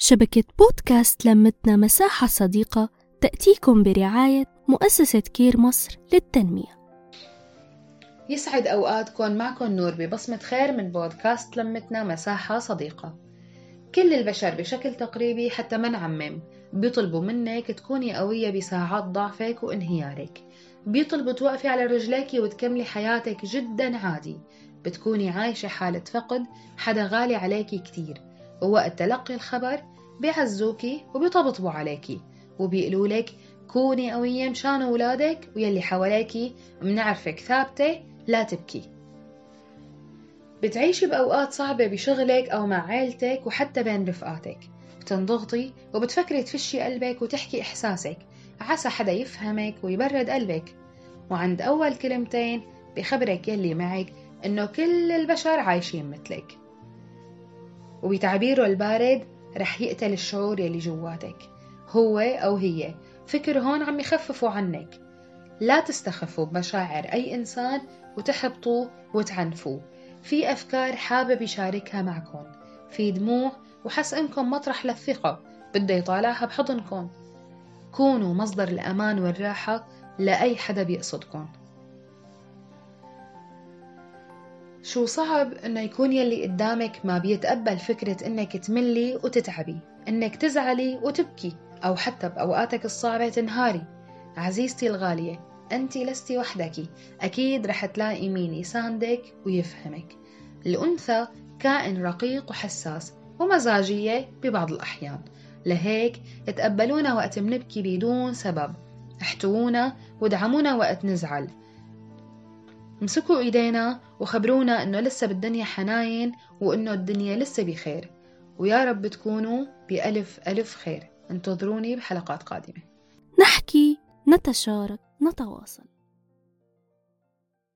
شبكة بودكاست لمتنا مساحة صديقة تأتيكم برعاية مؤسسة كير مصر للتنمية. يسعد أوقاتكم معكم نور ببصمة خير من بودكاست لمتنا مساحة صديقة. كل البشر بشكل تقريبي حتى ما نعمم بيطلبوا منك تكوني قوية بساعات ضعفك وانهيارك. بيطلبوا توقفي على رجليك وتكملي حياتك جدا عادي. بتكوني عايشة حالة فقد حدا غالي عليكي كتير. ووقت تلقي الخبر بيعزوكي وبيطبطبوا عليكي وبيقولوا لك كوني قوية مشان ولادك ويلي حواليكي منعرفك ثابتة لا تبكي. بتعيشي بأوقات صعبة بشغلك أو مع عيلتك وحتى بين رفقاتك. بتنضغطي وبتفكري تفشي قلبك وتحكي إحساسك عسى حدا يفهمك ويبرد قلبك. وعند أول كلمتين بخبرك يلي معك إنه كل البشر عايشين مثلك. وبتعبيره البارد رح يقتل الشعور يلي جواتك. هو أو هي فكر هون عم يخففوا عنك. لا تستخفوا بمشاعر أي إنسان وتحبطوه وتعنفوه. في أفكار حابب يشاركها معكم. في دموع وحس إنكم مطرح للثقة. بده يطالعها بحضنكم. كونوا مصدر الأمان والراحة لأي حدا بيقصدكم. شو صعب إنه يكون يلي قدامك ما بيتقبل فكرة إنك تملي وتتعبي إنك تزعلي وتبكي أو حتى بأوقاتك الصعبة تنهاري. عزيزتي الغالية أنت لستي وحدك. أكيد رح تلاقي مين يساندك ويفهمك. الأنثى كائن رقيق وحساس ومزاجية ببعض الأحيان. لهيك تقبلونا وقت منبكي بدون سبب. احتوونا ودعمونا وقت نزعل. امسكوا إيدينا وخبرونا إنه لسه بالدنيا حناين وإنه الدنيا لسه بخير. ويا رب تكونوا بألف ألف خير. انتظروني بحلقات قادمة. نحكي نتشارك نتواصل.